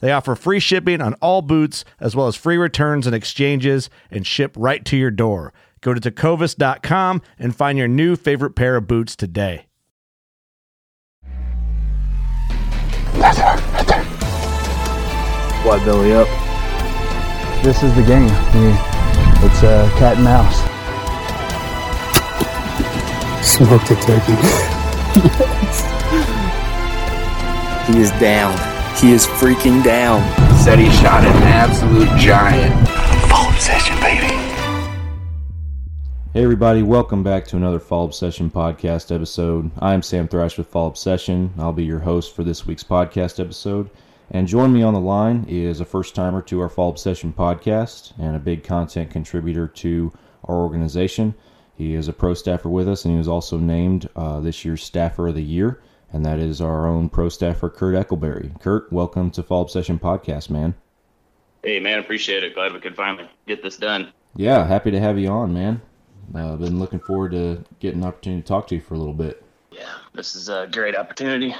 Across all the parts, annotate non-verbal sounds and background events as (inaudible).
They offer free shipping on all boots, as well as free returns and exchanges, and ship right to your door. Go to tecovas.com and find your new favorite pair of boots today. That's her, right there. Why belly up? This is the game. Yeah. It's uh, cat and mouse. Smoked a turkey. (laughs) he is down. He is freaking down. Said he shot an absolute giant. Fall obsession, baby. Hey everybody, welcome back to another Fall Obsession podcast episode. I'm Sam Thrash with Fall Obsession. I'll be your host for this week's podcast episode. And join me on the line is a first timer to our Fall Obsession podcast and a big content contributor to our organization. He is a pro staffer with us and he was also named uh, this year's Staffer of the Year, and that is our own pro staffer, Kurt Eckelberry. Kurt, welcome to Fall Obsession podcast, man. Hey, man, appreciate it. Glad we could finally get this done. Yeah, happy to have you on, man. I've uh, been looking forward to getting an opportunity to talk to you for a little bit. Yeah, this is a great opportunity.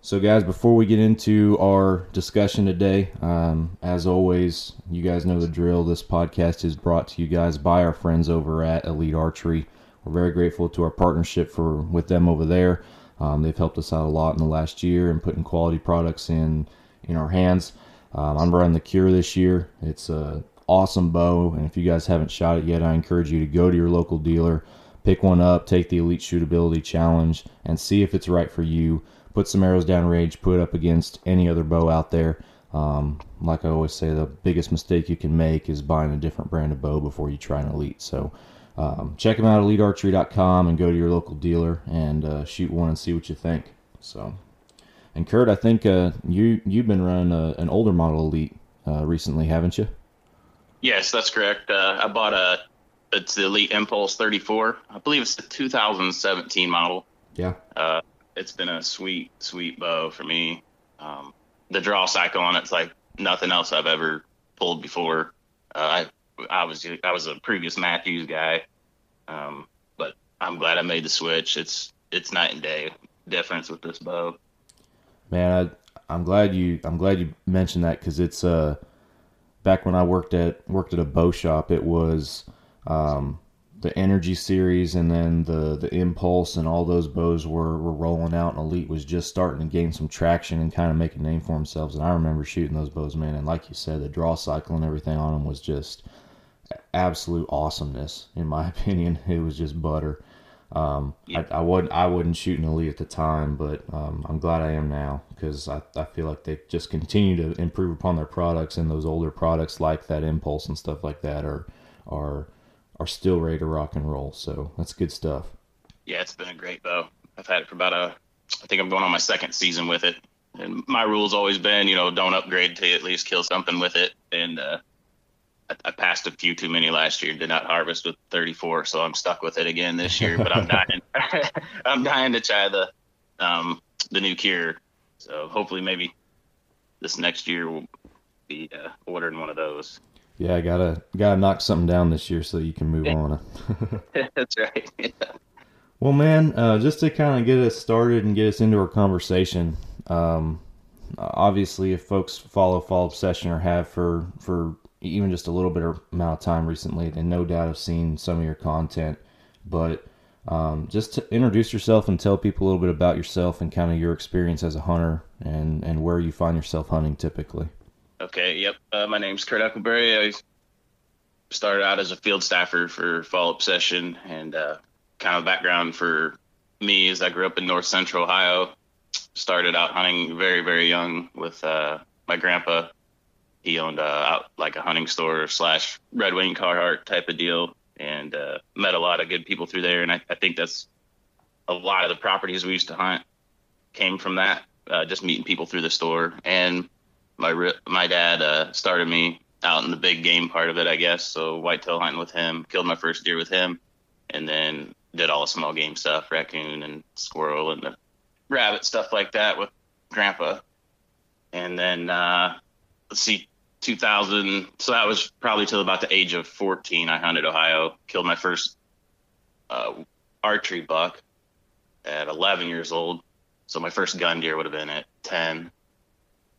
So, guys, before we get into our discussion today, um, as always, you guys know the drill. This podcast is brought to you guys by our friends over at Elite Archery. We're very grateful to our partnership for with them over there. Um, they've helped us out a lot in the last year and putting quality products in in our hands. Um, I'm running the Kure this year. It's a awesome bow, and if you guys haven't shot it yet, I encourage you to go to your local dealer, pick one up, take the Elite Shootability Challenge, and see if it's right for you. Put some arrows down range, put it up against any other bow out there. Um, like I always say, the biggest mistake you can make is buying a different brand of bow before you try an Elite. So um, check them out, elitearchery.com, and go to your local dealer and uh, shoot one and see what you think. So, and Kurt, I think uh, you you've been running a, an older model Elite uh, recently, haven't you? Yes, that's correct. Uh, I bought a it's the Elite Impulse 34. I believe it's the 2017 model. Yeah. Uh, it's been a sweet, sweet bow for me. Um, the draw cycle on it's like nothing else I've ever pulled before. Uh, I I was I was a previous Mathews guy, um, but I'm glad I made the switch. It's it's night and day difference with this bow. Man, I, I'm glad you I'm glad you mentioned that because it's uh back when I worked at worked at a bow shop, it was um, the Energy series, and then the the Impulse, and all those bows were, were rolling out. And Elite was just starting to gain some traction and kind of make a name for themselves. And I remember shooting those bows, man. And like you said, the draw cycle and everything on them was just absolute awesomeness, in my (laughs) opinion. It was just butter. Um, I, I wouldn't I wouldn't shoot an elite at the time, but um, I'm glad I am now because I, I feel like they just continue to improve upon their products, and those older products like that Impulse and stuff like that are are are still ready to rock and roll. So that's good stuff. Yeah, it's been a great bow. I've had it for about a I think I'm going on my second season with it, and my rule's always been you know don't upgrade you at least kill something with it, and uh, I, passed a few too many last year. And did not harvest with 34, so I'm stuck with it again this year. But I'm (laughs) dying. (laughs) I'm dying to try the um, the new Kure. So hopefully, maybe this next year we'll be uh, ordering one of those. Yeah, I gotta gotta knock something down this year so you can move on. (laughs) That's right. Yeah. Well, man, uh, just to kind of get us started and get us into our conversation, um, obviously, if folks follow Fall Obsession or have for for even just a little bit of amount of time recently, they no doubt have seen some of your content. But um, just to introduce yourself and tell people a little bit about yourself and kind of your experience as a hunter and and where you find yourself hunting typically. Okay. Yep. Uh, my name's Kurt Eckleberry. I started out as a field staffer for Fall Obsession, and uh, kind of background for me is I grew up in North Central Ohio. Started out hunting very very young with uh, my grandpa. He owned uh, out like a hunting store slash Red Wing Carhartt type of deal, and uh, met a lot of good people through there. And I, I think that's a lot of the properties we used to hunt came from that. Uh, just meeting people through the store and my my dad uh, started me out in the big game part of it, I guess. So whitetail hunting with him, killed my first deer with him, and then did all the small game stuff, raccoon and squirrel and the rabbit stuff like that with grandpa. And then uh, let's see, 2000. So that was probably till about the age of 14. I hunted Ohio, killed my first uh, archery buck at 11 years old. So my first gun deer would have been at 10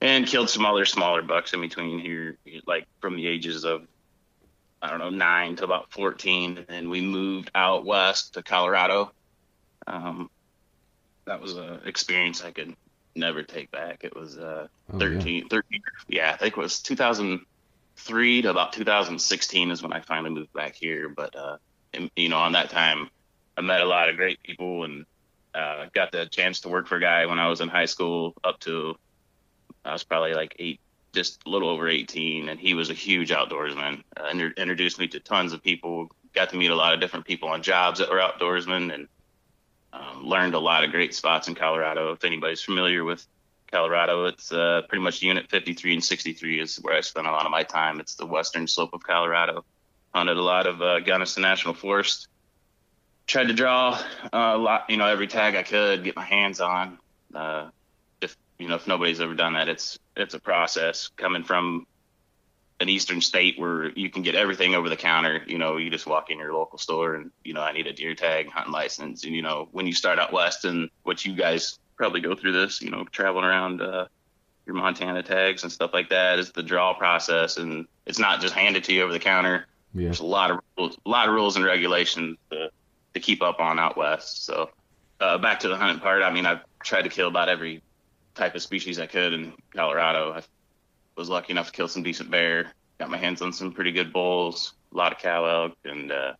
and killed some other smaller bucks in between here, like from the ages of I don't know nine to about fourteen, and we moved out west to Colorado. Um, that was an experience I could never take back. It was uh, Oh, 13, 13, yeah, I think it was 2003 to about 2016 is when I finally moved back here. But uh, and, you know, on that time, I met a lot of great people and uh, got the chance to work for a guy when I was in high school up to I was probably like eight, just a little over 18, and he was a huge outdoorsman. Uh, inter- introduced me to tons of people. Got to meet a lot of different people on jobs that were outdoorsmen, and um, learned a lot of great spots in Colorado. If anybody's familiar with Colorado, it's uh, pretty much Unit 53 and 63 is where I spent a lot of my time. It's the western slope of Colorado. Hunted a lot of uh, Gunnison National Forest. Tried to draw uh, a lot, you know, every tag I could get my hands on. Uh, you know if nobody's ever done that it's it's a process coming from an eastern state where you can get everything over the counter. You know you just walk in your local store and you know i need a deer tag hunting license. And you know when you start out west and what you guys probably go through this you know traveling around uh, your montana tags and stuff like that is the draw process. And it's not just handed to you over the counter. Yeah. there's a lot of rules, a lot of rules and regulations to, to keep up on out west. So uh, back to the hunting part i mean i've tried to kill about every type of species I could in Colorado. I was lucky enough to kill some decent bear, got my hands on some pretty good bulls, a lot of cow elk, and uh,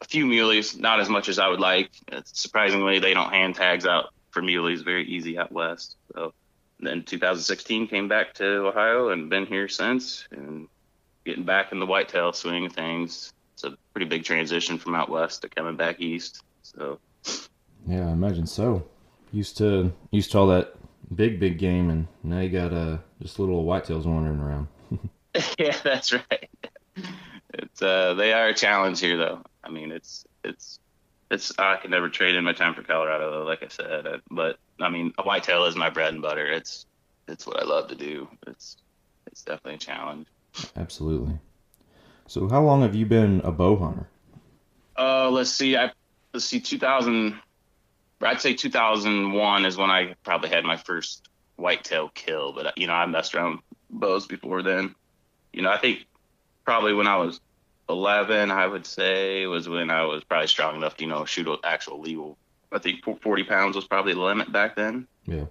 a few muleys. Not as much as I would like. Surprisingly, they don't hand tags out for muleys very easy out west. So then 2016 came back to Ohio and been here since, and getting back in the whitetail swing of things. It's a pretty big transition from out west to coming back east. So Yeah, I imagine so. Used to used to all that big big game, and now you got uh just little whitetails wandering around. (laughs) (laughs) yeah, that's right. It's uh, they are a challenge here, though. I mean, it's it's it's I can never trade in my time for Colorado, though. Like I said, Uh, but I mean, a whitetail is my bread and butter. It's it's what I love to do. It's it's definitely a challenge. Absolutely. So, how long have you been a bow hunter? Uh, let's see. I let's see. 2000. I'd say 2001 is when I probably had my first whitetail kill. But you know, I messed around with bows before then. You know, I think probably when I was 11, I would say was when I was probably strong enough to you know shoot an actual legal. I think 40 pounds was probably the limit back then. Yeah.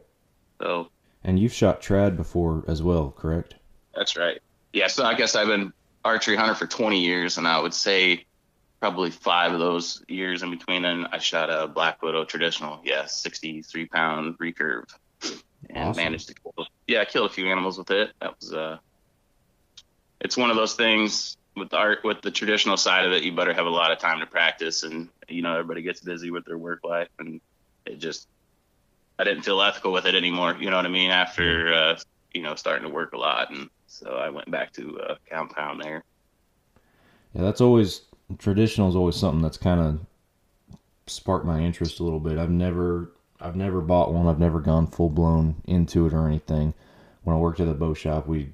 So And you've shot trad before as well, correct? That's right. Yeah, so I guess I've been archery hunter for 20 years, and I would say probably five of those years in between then I shot a Black Widow traditional, yeah, 63 pound recurve, and Awesome. managed to kill, yeah, I killed a few animals with it. That was uh, it's one of those things with the art with the traditional side of it. You better have a lot of time to practice, and you know everybody gets busy with their work life, and it just I didn't feel ethical with it anymore. You know what I mean? After uh, you know starting to work a lot, and so I went back to uh, compound there. Yeah, that's always traditional is always something that's kind of sparked my interest a little bit. I've never I've never bought one. I've never gone full blown into it or anything. When I worked at the bow shop, we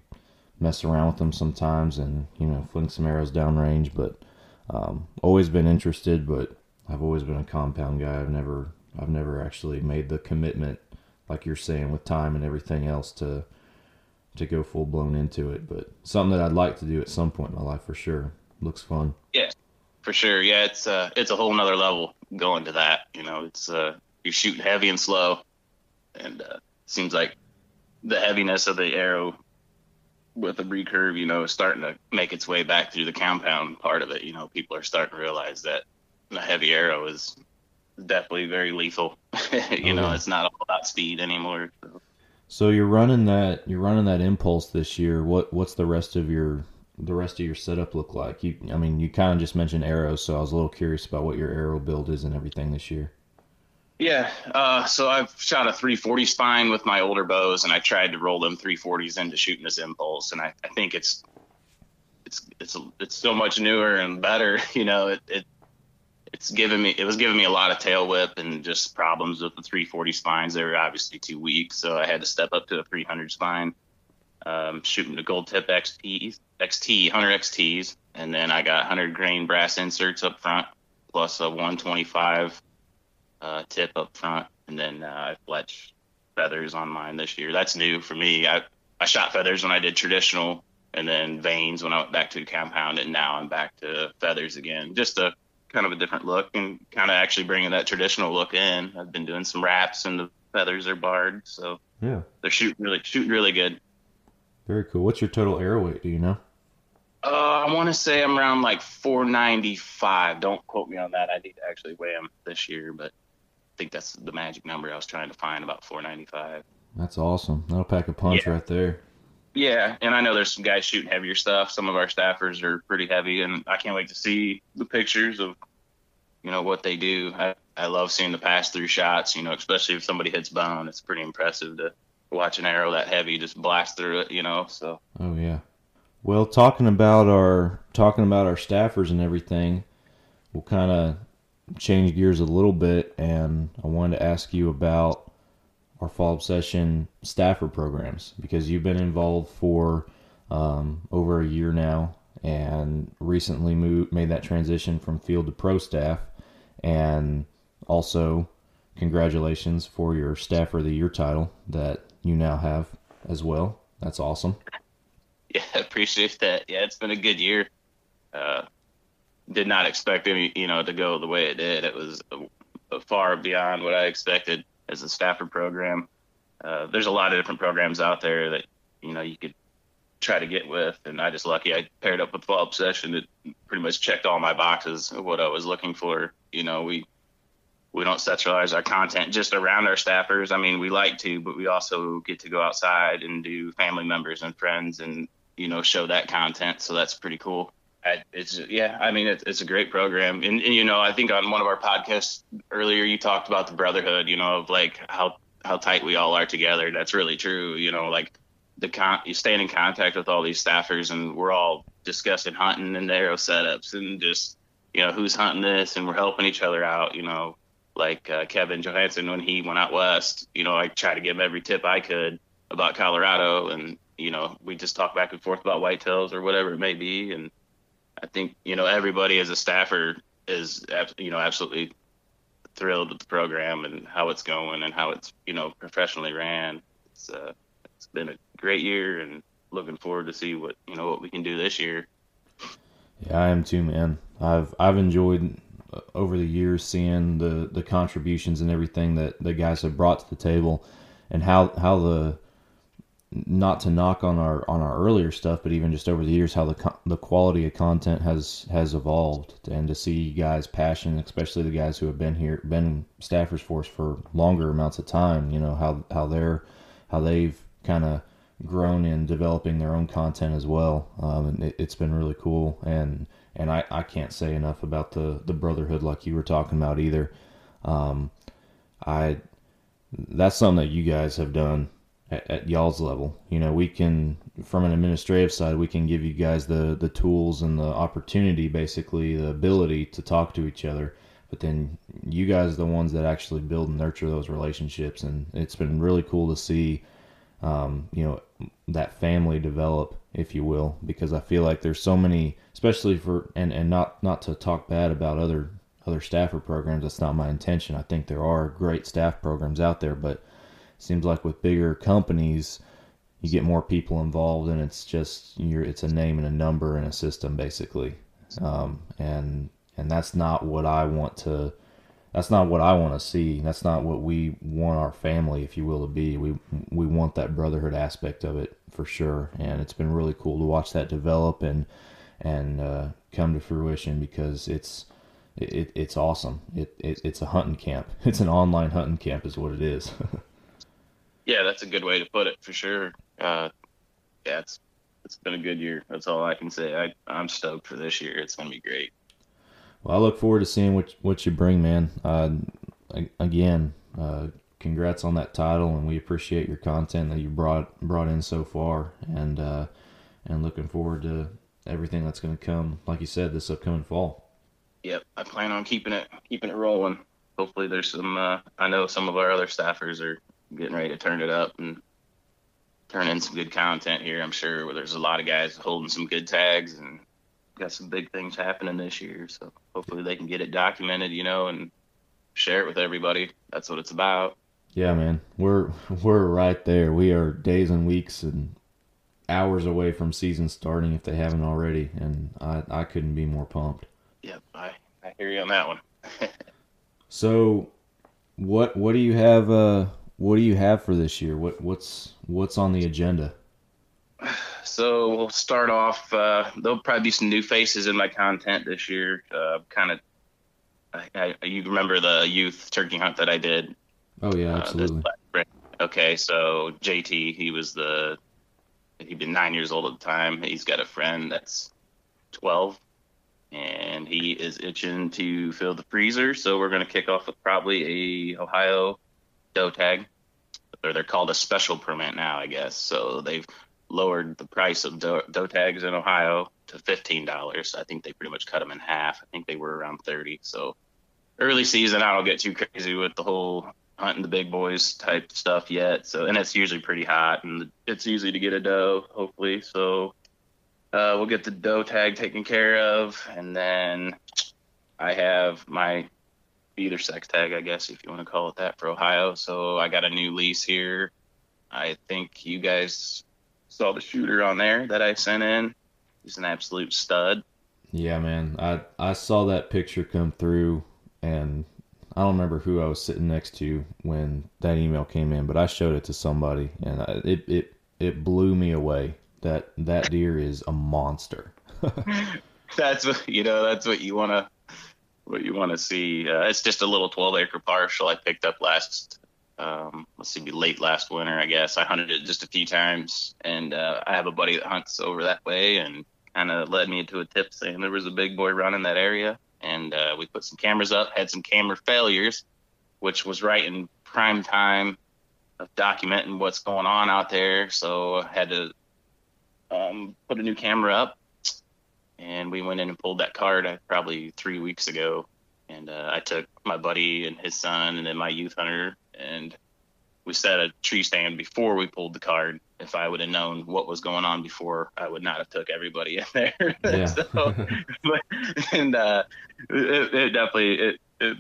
mess around with them sometimes and you know fling some arrows downrange. But um, always been interested, but I've always been a compound guy. I've never I've never actually made the commitment like you're saying with time and everything else to to go full blown into it. But something that I'd like to do at some point in my life for sure. Looks fun. Yeah, for sure. Yeah, it's uh, it's a whole nother level going to that. You know, it's uh, you're shooting heavy and slow, and uh, seems like the heaviness of the arrow with the recurve, you know, is starting to make its way back through the compound part of it. You know, people are starting to realize that a heavy arrow is definitely very lethal. (laughs) you Oh, know, it's not all about speed anymore. So. So you're running that you're running that impulse this year. What what's the rest of your the rest of your setup look like? You I mean you kind of just mentioned arrows, so I was a little curious about what your arrow build is and everything this year. Yeah, uh, so I've shot a 340 spine with my older bows, and I tried to roll them 340s into shooting this impulse, and I, I think it's it's it's it's so much newer and better. (laughs) You know, it, it it's given me it was giving me a lot of tail whip and just problems with the 340 spines. They were obviously too weak, so I had to step up to a 300 spine, um, shooting the gold tip XT XT 100 XTs, and then I got 100 grain brass inserts up front, plus a 125 uh, tip up front, and then uh, I fletch feathers on mine this year. That's new for me. I I shot feathers when I did traditional, and then vanes when I went back to the compound, and now I'm back to feathers again. Just a kind of a different look, and kind of actually bringing that traditional look in. I've been doing some wraps, and the feathers are barred, so Yeah, they're shooting really shooting really good. very cool. What's your total arrow weight? Do you know? Uh, I want to say I'm around like 495. Don't quote me on that. I need to actually weigh them this year, but I think that's the magic number I was trying to find about 495. That's awesome. That'll pack a punch Yeah. right there. Yeah, and I know there's some guys shooting heavier stuff. Some of our staffers are pretty heavy, and I can't wait to see the pictures of, you know, what they do. I, I love seeing the pass through shots. You know, especially if somebody hits bone, it's pretty impressive to watch an arrow that heavy just blast through it. You know, so Oh yeah. Well, talking about our talking about our staffers and everything, we'll kind of change gears a little bit, and I wanted to ask you about our fall obsession staffer programs because you've been involved for um, over a year now, and recently moved made that transition from field to pro staff, and also congratulations for your staffer of the year title that you now have as well. That's awesome. (laughs) yeah, appreciate that. Yeah, it's been a good year. Uh, did not expect any, you know, to go the way it did. It was uh, far beyond what I expected as a staffer program. Uh, there's a lot of different programs out there that you know you could try to get with, and I just lucky I paired up with Fall Obsession. It pretty much checked all my boxes of what I was looking for. You know, we we don't centralize our content just around our staffers. I mean, we like to, but we also get to go outside and do family members and friends and you know show that content. So that's pretty cool. I, it's yeah, I mean it's it's a great program, and, and you know I think on one of our podcasts earlier you talked about the brotherhood, you know, of like how how tight we all are together. That's really true. You know, like the con you staying in contact with all these staffers, and we're all discussing hunting and arrow setups, and just you know who's hunting this, and we're helping each other out. You know, like uh, Kevin Johansson when he went out west. You know, I tried to give him every tip I could about Colorado, and you know we just talk back and forth about whitetails or whatever it may be, and I think you know everybody as a staffer is you know absolutely thrilled with the program and how it's going and how it's you know professionally ran. It's uh, it's been a great year and looking forward to see what you know what we can do this year. Yeah, I am too, man. I've I've enjoyed uh, over the years seeing the the contributions and everything that the guys have brought to the table, and how how the not to knock on our on our earlier stuff, but even just over the years, how the the quality of content has has evolved, and to see guys' passion, especially the guys who have been here, been staffers for us for longer amounts of time. You know how how they're how they've kind of grown in developing their own content as well. Um, and it, it's been really cool, and and I, I can't say enough about the the brotherhood like you were talking about either. Um, I that's something that you guys have done at, at y'all's level. You know, we can from an administrative side, we can give you guys the the tools and the opportunity, basically the ability to talk to each other. But then you guys are the ones that actually build and nurture those relationships, and it's been really cool to see. Um, you know, that family develop, if you will, because I feel like there's so many, especially for and and not not to talk bad about other other staffer programs. That's not my intention. I think there are great staff programs out there, but seems like with bigger companies, you get more people involved, and it's just you're it's a name and a number and a system basically, um, and and that's not what I want to that's not what I want to see. That's not what we want our family, if you will, to be. We we want that brotherhood aspect of it for sure, and it's been really cool to watch that develop and and uh, come to fruition because it's it, it's awesome. It, it it's a hunting camp. (laughs) It's an online hunting camp, is what it is. (laughs) yeah, that's a good way to put it for sure. Uh, yeah, it's it's been a good year. That's all I can say. I I'm stoked for this year. It's gonna be great. Well, I look forward to seeing what what you bring, man. Uh, again, uh, congrats on that title, and we appreciate your content that you brought brought in so far, and uh, and looking forward to everything that's going to come. Like you said, this upcoming fall. Yep, I plan on keeping it keeping it rolling. Hopefully, there's some. Uh, I know some of our other staffers are getting ready to turn it up and turn in some good content here. I'm sure there's a lot of guys holding some good tags and got some big things happening this year. So hopefully they can get it documented, you know, and share it with everybody. That's what it's about. Yeah, man, we're we're right there. We are days and weeks and hours away from season starting if they haven't already, and I I couldn't be more pumped. Yep, I I hear you on that one. (laughs) so, what what do you have? Uh, what do you have for this year? What what's what's on the agenda? So we'll start off. Uh, there'll probably be some new faces in my content this year. Uh, kind of, I, I, you remember the youth turkey hunt that I did? Oh yeah, uh, absolutely. Uh, okay, so JT, he was the, he'd been nine years old at the time. He's got a friend that's twelve, and he is itching to fill the freezer. So we're gonna kick off with probably a Ohio doe tag, or they're called a special permit now, I guess. So they've lowered the price of doe, doe tags in Ohio to fifteen dollars. I think they pretty much cut them in half. I think they were around thirty. So early season, I don't get too crazy with the whole hunting the big boys type stuff yet. So and it's usually pretty hot and it's easy to get a doe, hopefully. So uh, we'll get the doe tag taken care of, and then I have my either sex tag, I guess, if you want to call it that, for Ohio. So I got a new lease here. I think you guys saw the shooter on there that I sent in. He's an absolute stud. Yeah, man. I I saw that picture come through, and I don't remember who I was sitting next to when that email came in, but I showed it to somebody, and I, it it it blew me away. That that deer is a monster. (laughs) (laughs) that's what you know. That's what you want to what you want to see. Uh, it's just a little 12 acre parcel I picked up last um, let's see, late last winter, I guess. I hunted it just a few times, and uh, I have a buddy that hunts over that way, and kind of led me into a tip saying there was a big boy running that area, and uh, we put some cameras up, had some camera failures, which was right in prime time of documenting what's going on out there. So I had to um, put a new camera up, and we went in and pulled that card uh, probably three weeks ago, and uh, I took my buddy and his son, and then my youth hunter and we set a tree stand before we pulled the card. If I would have known what was going on before, I would not have took everybody in there. (laughs) Yeah. so, but, (laughs) and uh, it, it, definitely it, it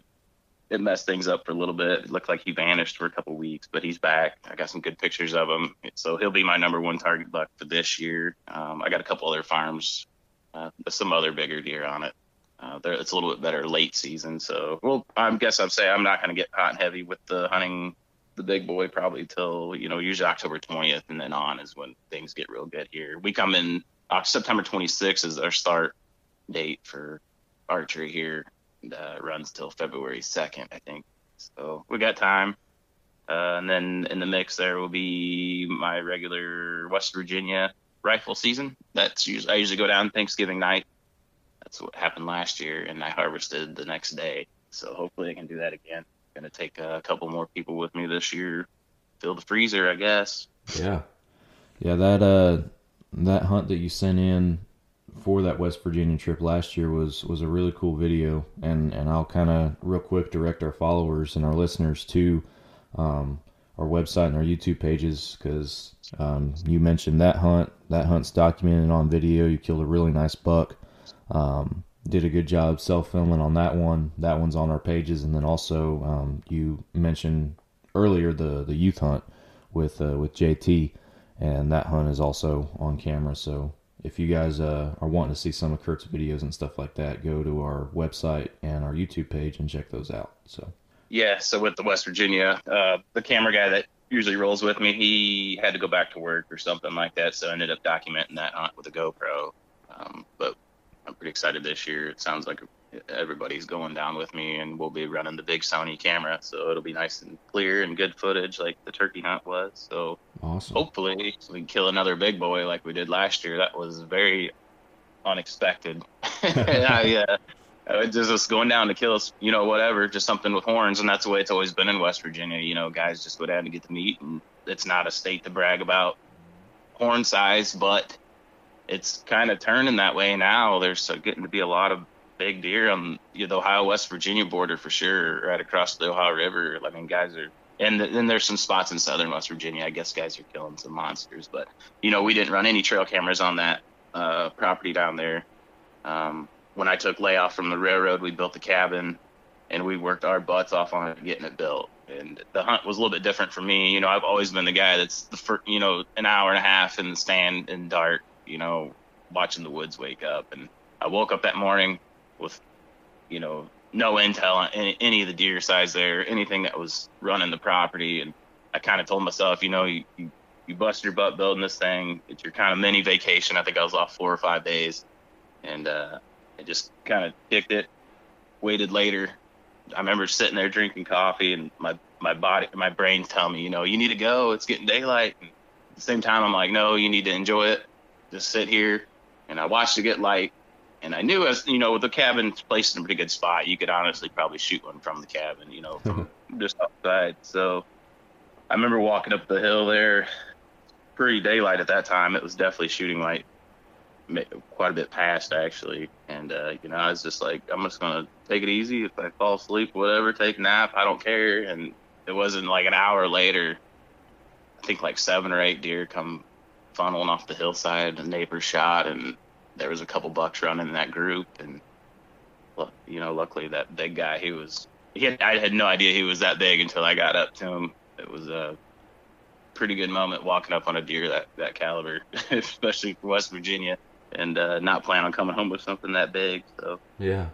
it messed things up for a little bit. It looked like he vanished for a couple weeks, but he's back. I got some good pictures of him, so he'll be my number one target buck for this year. Um, I got a couple other farms, uh, some other bigger deer on it. Uh, it's a little bit better late season. So, well, I guess I'm saying I'm not going to get hot and heavy with the hunting the big boy probably till you know usually October 20th and then on is when things get real good here. We come in uh, September 26th is our start date for archery here. And, uh, runs till February 2nd, I think. So we got time. Uh, and then in the mix there will be my regular West Virginia rifle season. That's usually I usually go down Thanksgiving night that's what happened last year, and I harvested the next day. So hopefully I can do that again. Gonna take a couple more people with me this year. Fill the freezer, I guess. Yeah, yeah. That uh, that hunt that you sent in for that West Virginia trip last year was was a really cool video, and and I'll kind of real quick direct our followers and our listeners to um, our website and our YouTube pages because um, you mentioned that hunt. That hunt's documented on video. You killed a really nice buck. Um, did a good job self filming on that one. That one's on our pages, and then also um, you mentioned earlier the the youth hunt with uh, with JT, and that hunt is also on camera. So if you guys uh, are wanting to see some of Kurt's videos and stuff like that, go to our website and our YouTube page and check those out. So yeah, so with the West Virginia, uh, the camera guy that usually rolls with me, he had to go back to work or something like that, so I ended up documenting that hunt with a GoPro. Um, but I'm pretty excited this year. It sounds like everybody's going down with me, and we'll be running the big Sony camera, so it'll be nice and clear and good footage like the turkey hunt was. So awesome. hopefully we can kill another big boy like we did last year. That was very unexpected. (laughs) (laughs) I, uh, I just was going down to kill, us, you know, whatever, just something with horns, and that's the way it's always been in West Virginia. You know, guys just go down to get the meat, and it's not a state to brag about horn size, but it's kind of turning that way now. There's getting to be a lot of big deer on the Ohio West Virginia border for sure, right across the Ohio River. I mean, guys are, and then there's some spots in southern West Virginia. I guess guys are killing some monsters, but you know, we didn't run any trail cameras on that uh, property down there. Um, when I took layoff from the railroad, we built the cabin, and we worked our butts off on getting it built. And the hunt was a little bit different for me. You know, I've always been the guy that's the first, you know, an hour and a half in the stand in dark, you know, watching the woods wake up. And I woke up that morning with, you know, no intel on any, any of the deer size there, anything that was running the property. And I kind of told myself, you know, you, you, you bust your butt building this thing. It's your kind of mini vacation. I think I was off four or five days. And uh, I just kind of kicked it, waited later. I remember sitting there drinking coffee and my, my body, my brain's telling me, you know, you need to go. It's getting daylight. And at the same time, I'm like, no, you need to enjoy it. Just sit here. And I watched it get light and I knew as you know, with the cabin placed in a pretty good spot. You could honestly probably shoot one from the cabin, you know, from (laughs) just outside. So I remember walking up the hill there, pretty daylight at that time. It was definitely shooting light, quite a bit past actually. And uh, you know, I was just like, I'm just gonna take it easy. If I fall asleep, whatever, take a nap, I don't care. And it wasn't like an hour later. I think like seven or eight deer come funneling off the hillside. A neighbor shot, and there was a couple bucks running in that group, and you know, luckily that big guy, he was, he had, I had no idea he was that big until I got up to him. It was a pretty good moment walking up on a deer that that caliber, (laughs) especially for West Virginia, and uh, not plan on coming home with something that big. So yeah,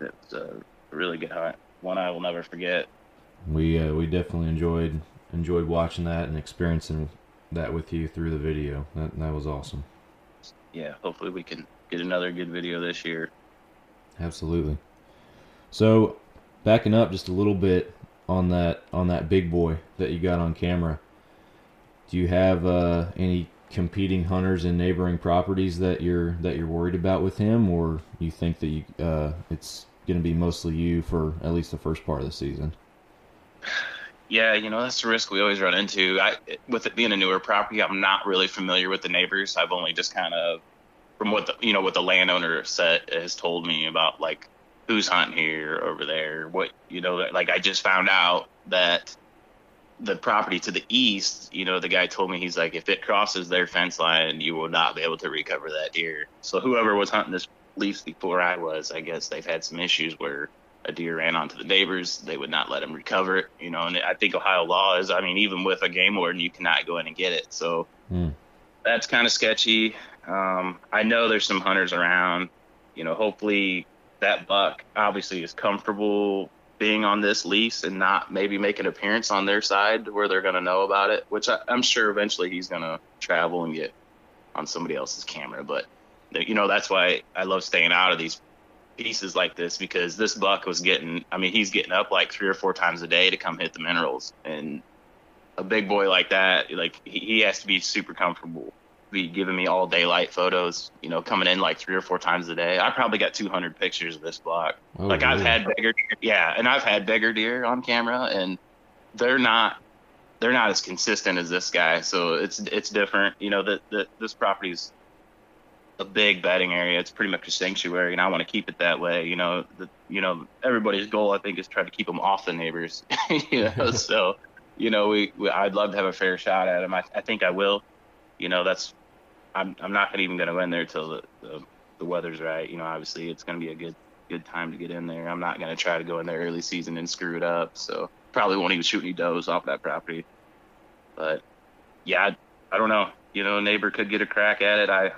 it was a really good hunt. One I will never forget. We uh, we definitely enjoyed enjoyed watching that and experiencing that with you through the video. That that was awesome yeah, hopefully we can get another good video this year. Absolutely. So, backing up just a little bit on that on that big boy that you got on camera. Do you have uh, any competing hunters in neighboring properties that you're that you're worried about with him, or you think that you uh, it's going to be mostly you for at least the first part of the season? Yeah, you know that's the risk we always run into. I, with it being a newer property, I'm not really familiar with the neighbors. I've only just kind of, from what the you know what the landowner said has told me about like who's hunting here over there. What you know, like I just found out that the property to the east, you know, the guy told me he's like, if it crosses their fence line, you will not be able to recover that deer. So whoever was hunting this lease before I was, I guess they've had some issues where a deer ran onto the neighbors, they would not let him recover it. You know, and I think Ohio law is, I mean, even with a game warden, you cannot go in and get it. So mm. that's kind of sketchy. Um, I know there's some hunters around. You know, hopefully that buck obviously is comfortable being on this lease and not maybe make an appearance on their side where they're going to know about it, which I, I'm sure eventually he's going to travel and get on somebody else's camera. But, you know, that's why I love staying out of these pieces like this because this buck was getting I mean he's getting up like three or four times a day to come hit the minerals and a big boy like that like he, he has to be super comfortable be giving me all daylight photos you know coming in like three or four times a day I probably got 200 pictures of this block. oh, like really? I've had bigger yeah and I've had bigger deer on camera and they're not they're not as consistent as this guy so it's it's different you know that this property's a big bedding area. It's pretty much a sanctuary, and I want to keep it that way. You know, the, you know, everybody's goal I think is try to keep them off the neighbors. (laughs) you know, (laughs) so you know, we, we, I'd love to have a fair shot at him. I, I think I will. You know, that's I'm I'm not even gonna go in there till the, the the weather's right. You know, obviously it's gonna be a good good time to get in there. I'm not gonna try to go in there early season and screw it up. So probably won't even shoot any does off that property. But yeah, I, I don't know. You know, a neighbor could get a crack at it. I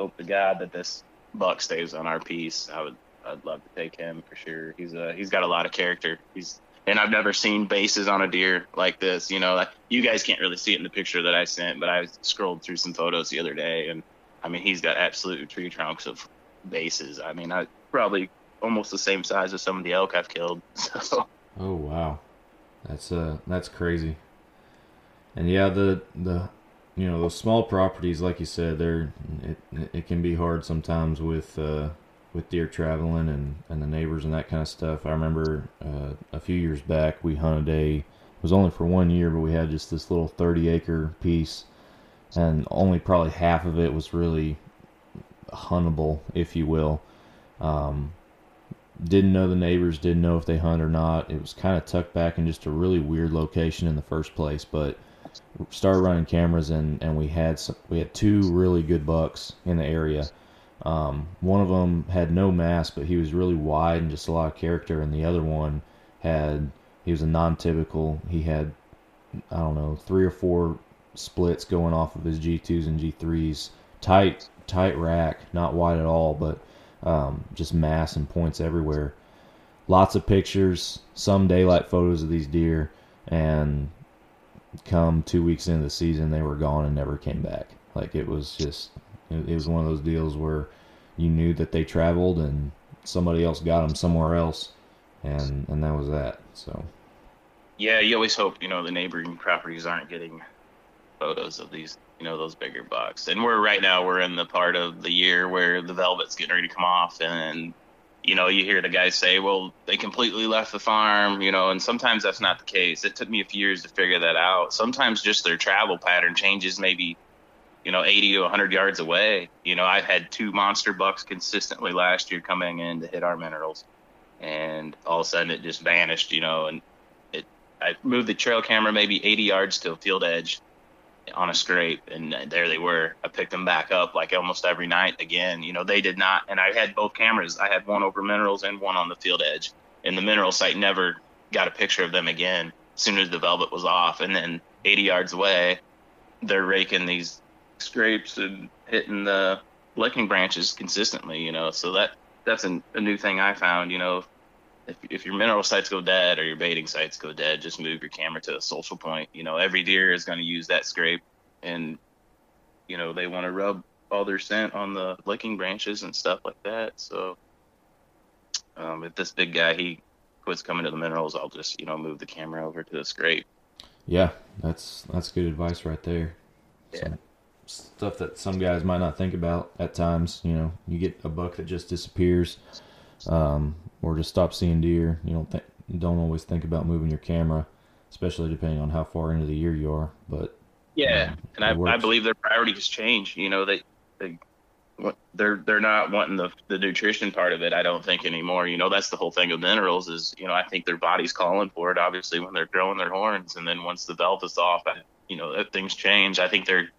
hope to God that this buck stays on our piece. I would I'd love to take him for sure. He's a he's got a lot of character. He's and I've never seen bases on a deer like this. You know, like you guys can't really see it in the picture that I sent, but I scrolled through some photos the other day, and I mean, he's got absolute tree trunks of bases. I mean, I probably almost the same size as some of the elk I've killed. (laughs) So. Oh wow, that's uh that's crazy. And yeah, the the you know those small properties, like you said, they're it it can be hard sometimes with uh with deer traveling and, and the neighbors and that kind of stuff. I remember uh, a few years back we hunted a it was only for one year, but we had just this little 30 acre piece, and only probably half of it was really huntable, if you will. Um, didn't know the neighbors, didn't know if they hunt or not. It was kind of tucked back in just a really weird location in the first place, but started running cameras and, and we had some, we had two really good bucks in the area um, one of them had no mass, but he was really wide and just a lot of character, and the other one had he was a non-typical. He had I don't know three or four splits going off of his G2s and G3s, tight tight rack, not wide at all, but um, just mass and points everywhere. Lots of pictures, some daylight photos of these deer, and come two weeks into the season, they were gone and never came back. Like it was just it, it was one of those deals where you knew that they traveled and somebody else got them somewhere else, and and that was that. So. Yeah, you always hope you know the neighboring properties aren't getting photos of these you know those bigger bucks. And we're right now we're in the part of the year where the velvet's getting ready to come off, and you know you hear the guys say, well, they completely left the farm, you know, and sometimes that's not the case. It took me a few years to figure that out. Sometimes just their travel pattern changes, maybe you know, 80 to 100 yards away. You know, I had two monster bucks consistently last year coming in to hit our minerals, and all of a sudden it just vanished. You know, and it I moved the trail camera maybe 80 yards to a field edge on a scrape, and there they were. I picked them back up like almost every night again. You know, they did not, and I had both cameras. I had one over minerals and one on the field edge, and the mineral site never got a picture of them again. As soon as the velvet was off, and then 80 yards away, they're raking these scrapes and hitting the licking branches consistently, you know. So that that's a, a new thing I found, you know. If, if your mineral sites go dead or your baiting sites go dead, just move your camera to a social point. You know, every deer is going to use that scrape, and you know they want to rub all their scent on the licking branches and stuff like that. So, um, if this big guy he quits coming to the minerals, I'll just you know move the camera over to the scrape. Yeah, that's that's good advice right there. Yeah. So, stuff that some guys might not think about at times. You know, you get a buck that just disappears, um, or just stop seeing deer. You don't think, you don't always think about moving your camera, especially depending on how far into the year you are. But yeah, um, and I, I believe their priorities change. You know, they they they're they're not wanting the the nutrition part of it. I don't think anymore. You know, that's the whole thing of minerals is you know I think their body's calling for it. Obviously, when they're growing their horns, and then once the velvet's off, I, you know, things change. I think they're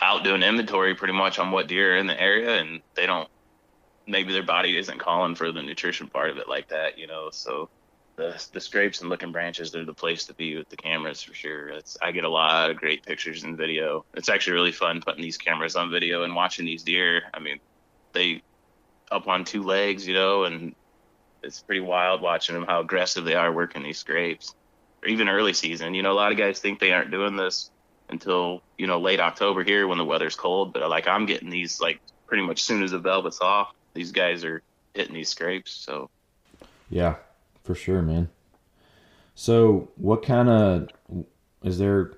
out doing inventory pretty much on what deer are in the area, and they don't. Maybe their body isn't calling for the nutrition part of it like that, you know. So the the scrapes and looking branches they're the place to be with the cameras for sure. It's I get a lot of great pictures and video. It's actually really fun putting these cameras on video and watching these deer. I mean, they up on two legs, you know, and it's pretty wild watching them how aggressive they are working these scrapes. Or even early season, you know, a lot of guys think they aren't doing this until you know late October here when the weather's cold. But like I'm getting these like pretty much soon as the velvet's off, these guys are hitting these scrapes. So yeah, for sure, man. So what kind of is there?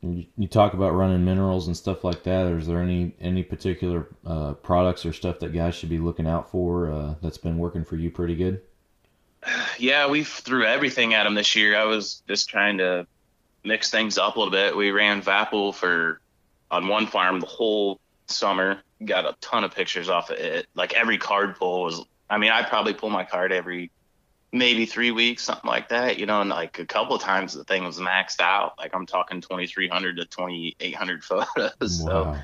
You talk about running minerals and stuff like that. Or is there any any particular uh, products or stuff that guys should be looking out for uh, that's been working for you pretty good? (sighs) Yeah, we threw everything at them this year. I was just trying to mix things up a little bit. We ran Vapul for on one farm the whole summer. Got a ton of pictures off of it. Like every card pull was. I mean, I probably pull my card every maybe three weeks, something like that. You know, and like a couple of times the thing was maxed out. Like I'm talking 2,300 to 2,800 (laughs) photos. So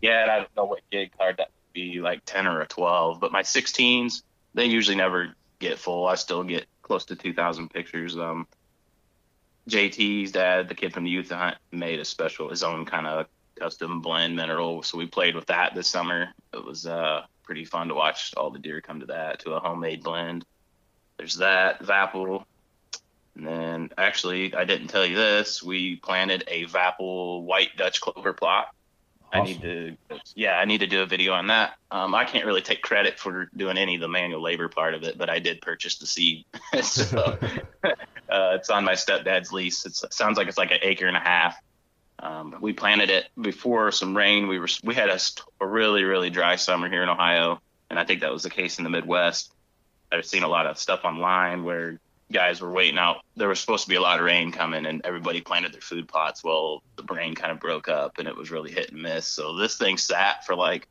yeah, and I don't know what gig card that would be like 10 or a 12, but my 16s they usually never get full. I still get close to 2,000 pictures. Um, JT's dad, the kid from the youth hunt, made a special his own kind of custom blend mineral. So we played with that this summer. It was uh, pretty fun to watch all the deer come to that to a homemade blend. There's that Vapple. And then actually, I didn't tell you this. We planted a Vapple white Dutch clover plot. I need to, yeah, I need to do a video on that. Um, I can't really take credit for doing any of the manual labor part of it, but I did purchase the seed. (laughs) so uh, it's on my stepdad's lease. It's, it sounds like it's like an acre and a half. Um, we planted it before some rain. We were we had a, a really really dry summer here in Ohio, and I think that was the case in the Midwest. I've seen a lot of stuff online where guys were waiting out. There was supposed to be a lot of rain coming, and everybody planted their food plots. Well, the rain kind of broke up, and it was really hit and miss. So this thing sat for like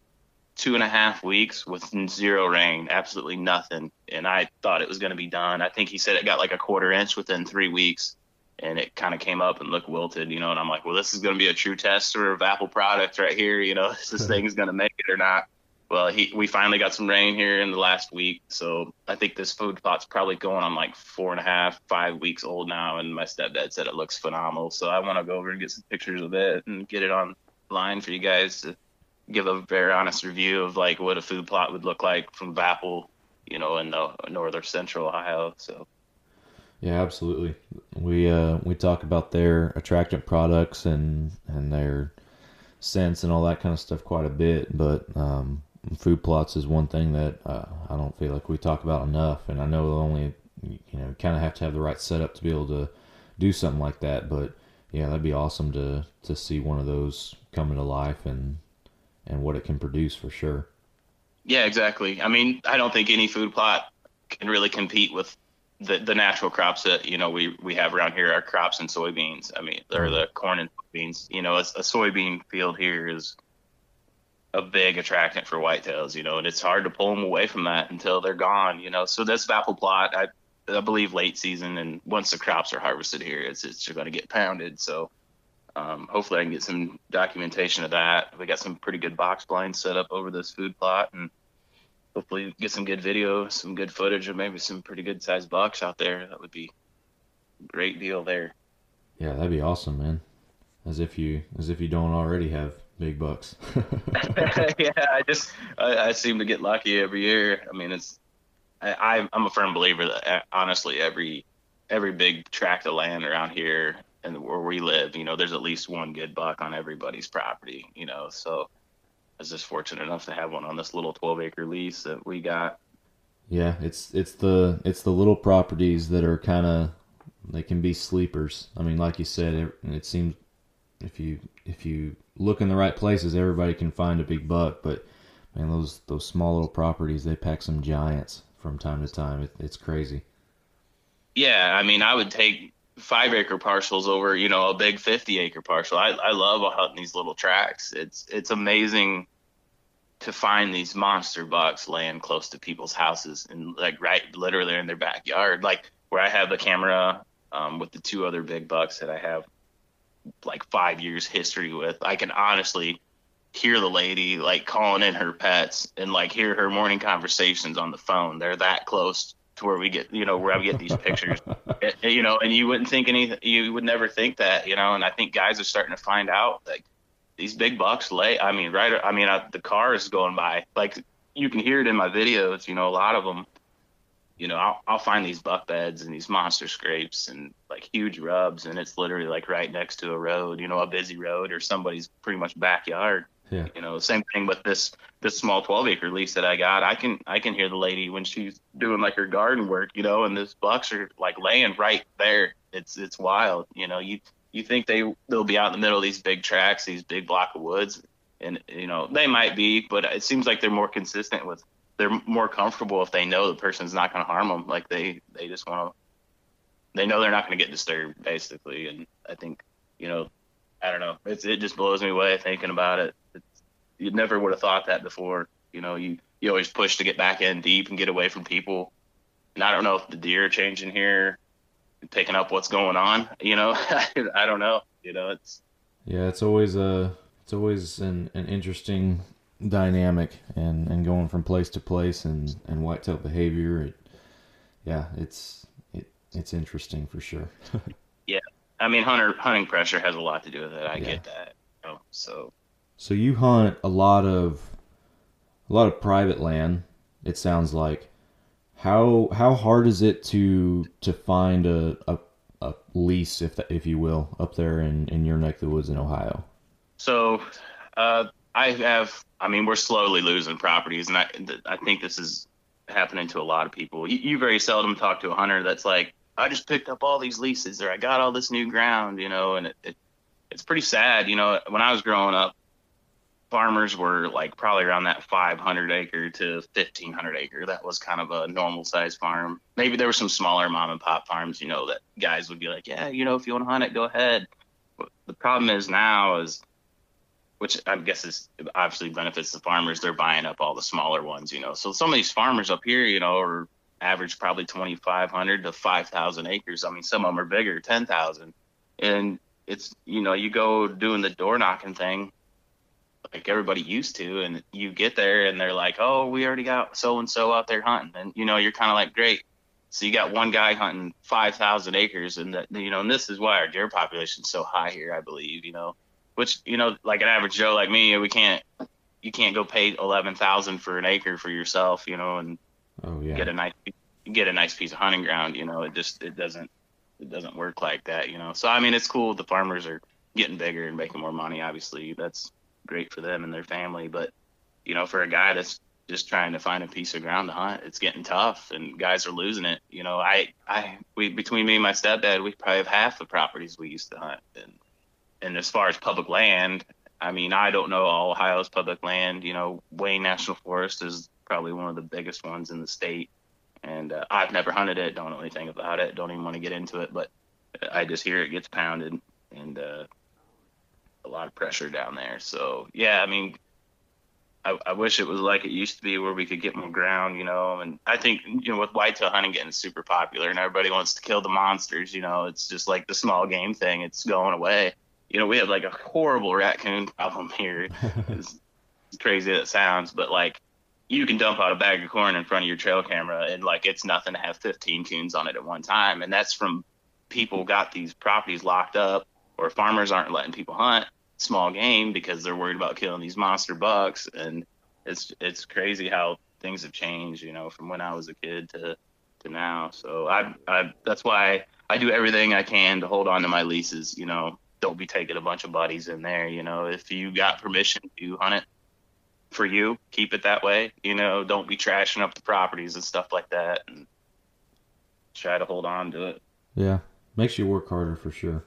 two and a half weeks with zero rain, absolutely nothing. And I thought it was going to be done. I think he said it got like a quarter inch within three weeks and it kind of came up and looked wilted, you know, and I'm like, well, this is going to be a true tester of Vapple product right here. You know, is (laughs) this hmm. thing's going to make it or not? Well, he, we finally got some rain here in the last week. So I think this food plot's probably going on like four and a half, five weeks old now. And my stepdad said it looks phenomenal. So I want to go over and get some pictures of it and get it online for you guys to give a very honest review of like what a food plot would look like from Vapple, you know, in the northern central Ohio. So yeah, absolutely. We uh, we talk about their attractant products and and their scents and all that kind of stuff quite a bit, but um, food plots is one thing that uh, I don't feel like we talk about enough. And I know only you know kind of have to have the right setup to be able to do something like that. But yeah, that'd be awesome to to see one of those coming to life and and what it can produce for sure. Yeah, exactly. I mean, I don't think any food plot can really compete with the the natural crops that you know we we have around here are crops and soybeans. I mean, or the mm-hmm. corn and beans. You know, a, a soybean field here is a big attractant for whitetails. You know, and it's hard to pull them away from that until they're gone. You know, so this Vapple plot, I I believe late season, and once the crops are harvested here, it's it's going to get pounded. So. Um, hopefully, I can get some documentation of that. We got some pretty good box blinds set up over this food plot, and hopefully get some good video, some good footage, or maybe some pretty good sized bucks out there. That would be a great deal there. Yeah, that'd be awesome, man. As if you as if you don't already have big bucks. (laughs) (laughs) yeah, I just I, I, seem to get lucky every year. I mean, it's I, I'm a firm believer that honestly every every big tract of land around here and where we live, you know, there's at least one good buck on everybody's property, you know. So I was just fortunate enough to have one on this little 12 acre lease that we got. Yeah, it's it's the it's the little properties that are kind of they can be sleepers. I mean, like you said, it, it seems if you if you look in the right places, everybody can find a big buck. But man, those those small little properties they pack some giants from time to time. It, it's crazy. Yeah, I mean, I would take five acre parcels over you know a big 50 acre parcel. I, I love hunting these little tracks. It's it's amazing to find these monster bucks laying close to people's houses and like right literally in their backyard. Like where i have the camera um, with the two other big bucks that i have like five years history with i can honestly hear the lady like calling in her pets and like hear her morning conversations on the phone. They're that close to where we get you know where I get these pictures, (laughs) it, you know, and you wouldn't think anything, you would never think that, you know, and I think guys are starting to find out like these big bucks lay. I mean, right? I mean, I, the car is going by, like you can hear it in my videos. You know, a lot of them. You know, I'll, I'll find these buck beds and these monster scrapes and like huge rubs, and it's literally like right next to a road, you know, a busy road or somebody's pretty much backyard. Yeah. You know, same thing with this this small 12 acre lease that I got. I can I can hear the lady when she's doing like her garden work, you know, and these bucks are like laying right there. It's it's wild. You know, you you think they they'll be out in the middle of these big tracks, these big block of woods, and you know they might be, but it seems like they're more consistent with. They're more comfortable if they know the person's not going to harm them. Like they they just want to. They know they're not going to get disturbed, basically, and I think you know I don't know. It's it just blows me away thinking about it. You never would have thought that before. You know, you you always push to get back in deep and get away from people. and I don't know if the deer are changing here, picking up what's going on. You know, (laughs) I don't know. You know, it's yeah, it's always a it's always an, an interesting dynamic and, and going from place to place and, and whitetail behavior. It, yeah, it's it, it's interesting for sure. (laughs) yeah, I mean, hunter hunting pressure has a lot to do with it. I yeah. get that. You know, so so you hunt a lot of a lot of private land. It sounds like. How how hard is it to to find a, a, a lease, if if you will, up there in, in your neck of the woods in Ohio? So, uh, I have. I mean, we're slowly losing properties, and I I think this is happening to a lot of people. You, you very seldom talk to a hunter that's like, I just picked up all these leases, or I got all this new ground, you know, and it, it it's pretty sad. You know, when I was growing up, farmers were like probably around that 500 acre to 1500 acre. That was kind of a normal size farm. Maybe there were some smaller mom and pop farms, you know, that guys would be like, yeah, you know, if you want to hunt it, go ahead. But the problem is now is, which I guess is obviously benefits the farmers. They're buying up all the smaller ones, you know. So some of these farmers up here, you know, are average probably 2,500 to 5,000 acres. I mean, some of them are bigger, 10,000. And it's, you know, you go doing the door knocking thing like everybody used to and you get there and they're like oh we already got so and so out there hunting. And you know you're kind of like great. So you got one guy hunting 5000 acres and that you know and this is why our deer population's so high here i believe you know. Which you know like an average joe like me we can't you can't go pay 11000 for an acre for yourself you know and oh, yeah. get a nice get a nice piece of hunting ground you know it just it doesn't it doesn't work like that you know. So i mean it's cool the farmers are getting bigger and making more money obviously that's great for them and their family. But you know, for a guy that's just trying to find a piece of ground to hunt, it's getting tough, and guys are losing it. You know, I, I, we between me and my stepdad, we probably have half the properties we used to hunt, and and as far as public land, I mean, I don't know all Ohio's public land. You know, Wayne National Forest is probably one of the biggest ones in the state, and uh, I've never hunted it, don't know anything about it, don't even want to get into it, but I just hear it gets pounded, and uh, a lot of pressure down there. So yeah, I mean, I, I, wish it was like it used to be where we could get more ground, you know. And I think you know with whitetail hunting getting super popular and everybody wants to kill the monsters, you know, it's just like the small game thing. It's going away. You know, we have like a horrible raccoon problem here. (laughs) as crazy that it sounds, but like you can dump out a bag of corn in front of your trail camera and like it's nothing to have 15 coons on it at one time, and that's from people got these properties locked up or farmers aren't letting people hunt small game because they're worried about killing these monster bucks. And it's it's crazy how things have changed you know from when i was a kid to to now. So i i that's why i do everything i can to hold on to my leases you know. Don't be taking a bunch of buddies in there you know. If you got permission to hunt it for you keep it that way you know. Don't be trashing up the properties and stuff like that and try to hold on to it. Yeah. Makes you work harder for sure.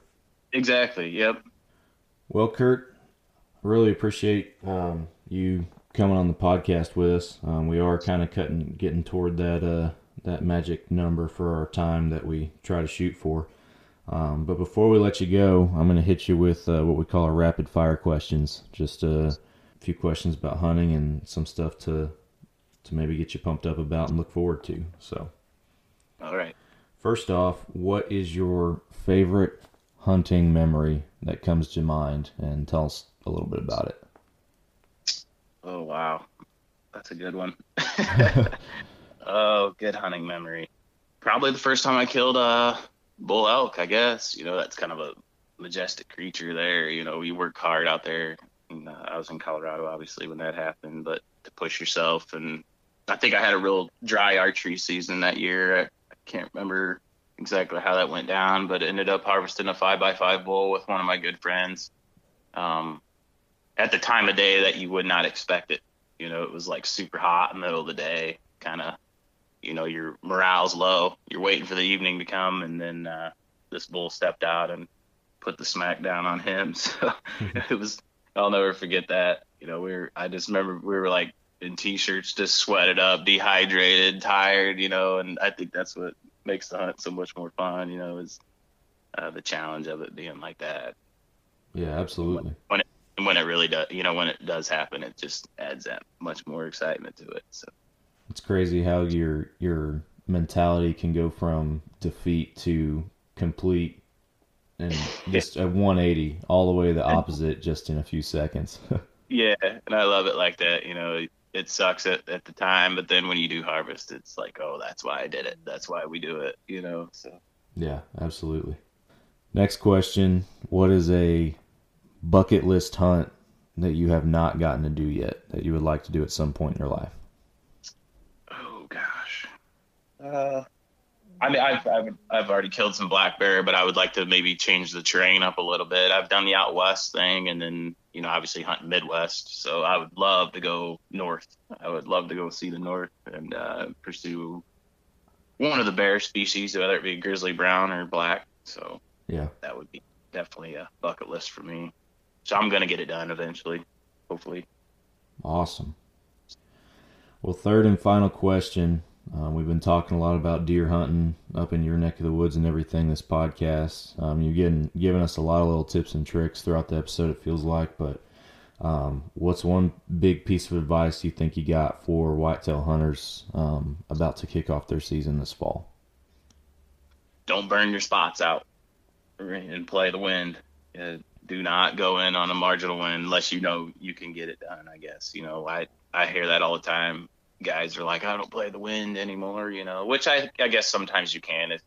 Exactly. Yep well, Kurt, really appreciate um, you coming on the podcast with us. Um, we are kind of cutting, getting toward that uh, that magic number for our time that we try to shoot for. Um, but before we let you go, I'm going to hit you with uh, what we call our rapid fire questions. Just uh, a few questions about hunting and some stuff to to maybe get you pumped up about and look forward to. So, all right. First off, what is your favorite hunting memory that comes to mind and tell us a little bit about it. Oh, wow. That's a good one. (laughs) oh, good hunting memory. Probably the first time I killed a bull elk, I guess. You know, that's kind of a majestic creature there. You know, you work hard out there. And, uh, I was in Colorado, obviously, when that happened, but to push yourself. And I think I had a real dry archery season that year. I, I can't remember exactly how that went down, but ended up harvesting a five by five bull with one of my good friends. Um, at the time of day that you would not expect it. You know, it was like super hot in the middle of the day, kind of, you know, your morale's low. You're waiting for the evening to come, and then uh, this bull stepped out and put the smack down on him. (laughs) So (laughs) it was, I'll never forget that. You know, we were, I just remember we were like in t-shirts, just sweated up, dehydrated, tired, you know, and I think that's what makes the hunt so much more fun. You know, is uh, the challenge of it being like that. Yeah, absolutely. When it when it really does, you know, when it does happen, it just adds that much more excitement to it. So it's crazy how your your mentality can go from defeat to complete and (laughs) just a 180 all the way the opposite just in a few seconds. (laughs) yeah, and I love it like that. You know, it sucks at, at the time, but then when you do harvest, it's like, oh, that's why I did it. That's why we do it. You know, so. Yeah, absolutely. Next question: What is a bucket list hunt that you have not gotten to do yet that you would like to do at some point in your life? Oh gosh. Uh, I mean, I've, I've, I've already killed some black bear, but I would like to maybe change the terrain up a little bit. I've done the out west thing, and then you know, obviously hunting Midwest. So I would love to go north. I would love to go see the north and uh, pursue one of the bear species, whether it be grizzly brown or black. So yeah, that would be definitely a bucket list for me. So I'm gonna get it done eventually, hopefully. Awesome. Well, third and final question. Uh, we've been talking a lot about deer hunting up in your neck of the woods and everything this podcast. Um, you're getting giving us a lot of little tips and tricks throughout the episode. It feels like, but um, what's one big piece of advice you think you got for whitetail hunters um, about to kick off their season this fall? Don't burn your spots out and play the wind. Uh, do not go in on a marginal win unless you know you can get it done. I guess you know I I hear that all the time. Guys are like, I don't play the wind anymore, you know, which I I guess sometimes you can if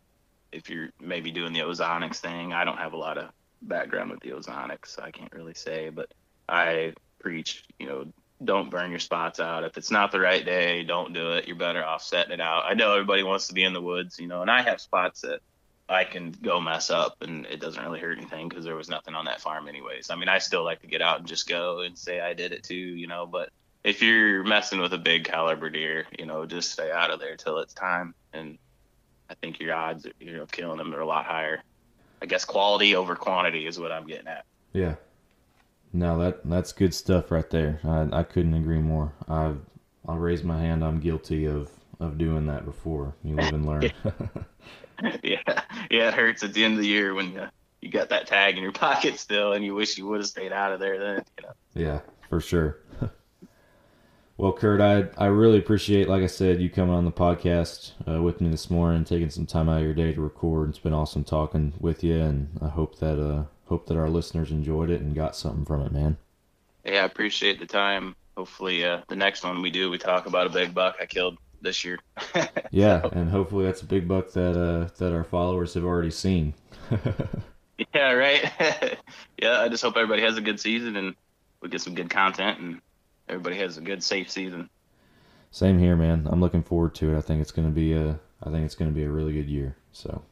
if you're maybe doing the ozonics thing. I don't have a lot of background with the ozonics, so I can't really say, but I preach, you know, don't burn your spots out. If it's not the right day, don't do it. You're better off setting it out. I know everybody wants to be in the woods, you know, and I have spots that I can go mess up and it doesn't really hurt anything because there was nothing on that farm anyways. I mean, I still like to get out and just go and say I did it too, you know, but if you're messing with a big caliber deer, you know, just stay out of there till it's time. And I think your odds you know, killing them are a lot higher. I guess quality over quantity is what I'm getting at. Yeah. No, that that's good stuff right there. I, I couldn't agree more. I've I'll raise my hand. I'm guilty of of doing that before. You live and learn. (laughs) yeah, yeah, it hurts at the end of the year when you, you got that tag in your pocket still, and you wish you would have stayed out of there then. You know. Yeah, for sure. Well, Kurt, I I really appreciate, like I said, you coming on the podcast uh, with me this morning, taking some time out of your day to record. It's been awesome talking with you, and I hope that uh hope that our listeners enjoyed it and got something from it, man. Yeah, I appreciate the time. Hopefully, uh, the next one we do, we talk about a big buck I killed this year. (laughs) yeah, so. and hopefully that's a big buck that uh, that our followers have already seen. (laughs) yeah, right. (laughs) yeah, I just hope everybody has a good season and we get some good content and everybody has a good safe season. Same here, man. I'm looking forward to it. I think it's going to be a I think it's going to be a really good year. So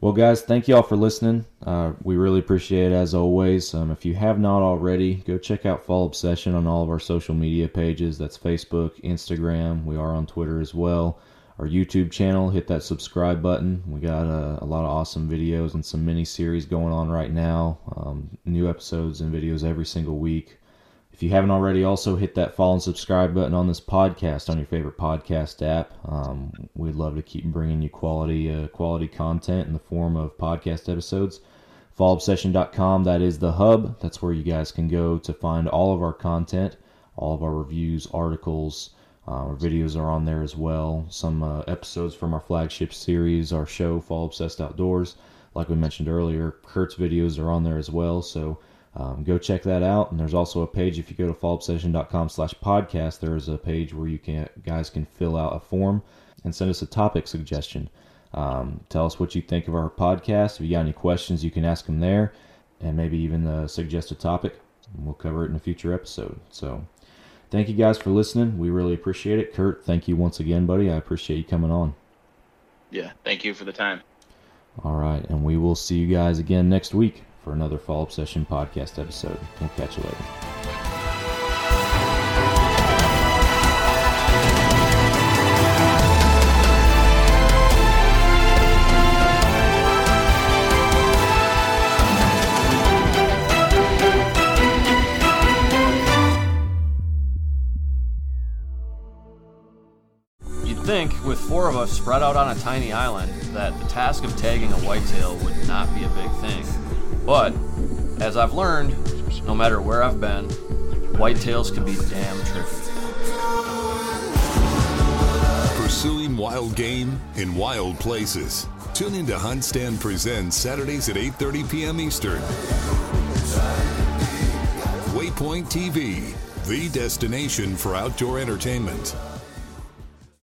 well, guys, thank you all for listening. Uh, we really appreciate it as always. Um, if you have not already, go check out Fall Obsession on all of our social media pages. That's Facebook, Instagram. We are on Twitter as well. Our YouTube channel, hit that subscribe button. We got a, a lot of awesome videos and some mini series going on right now. Um, new episodes and videos every single week. If you haven't already, also hit that follow and subscribe button on this podcast on your favorite podcast app. Um, we'd love to keep bringing you quality uh, quality content in the form of podcast episodes. FallObsession.com, that is the hub. That's where you guys can go to find all of our content, all of our reviews, articles. Uh, our videos are on there as well. Some uh, episodes from our flagship series, our show, Fall Obsessed Outdoors. Like we mentioned earlier, Kurt's videos are on there as well. So um, go check that out. And there's also a page if you go to fallobsession.com slash podcast, there is a page where you can guys can fill out a form and send us a topic suggestion. Um, tell us what you think of our podcast. If you got any questions, you can ask them there and maybe even uh, suggest a topic. And we'll cover it in a future episode. So thank you guys for listening. We really appreciate it. Kurt, thank you once again, buddy. I appreciate you coming on. Yeah, thank you for the time. All right, and we will see you guys again next week for another Fall Obsession podcast episode. We'll catch you later. You'd think, with four of us spread out on a tiny island, that the task of tagging a whitetail would not be a big thing. But, as I've learned, no matter where I've been, whitetails can be damn tricky. Pursuing wild game in wild places. Tune in to Hunt Stand Presents Saturdays at 8:30 p.m. Eastern. Waypoint TV, the destination for outdoor entertainment.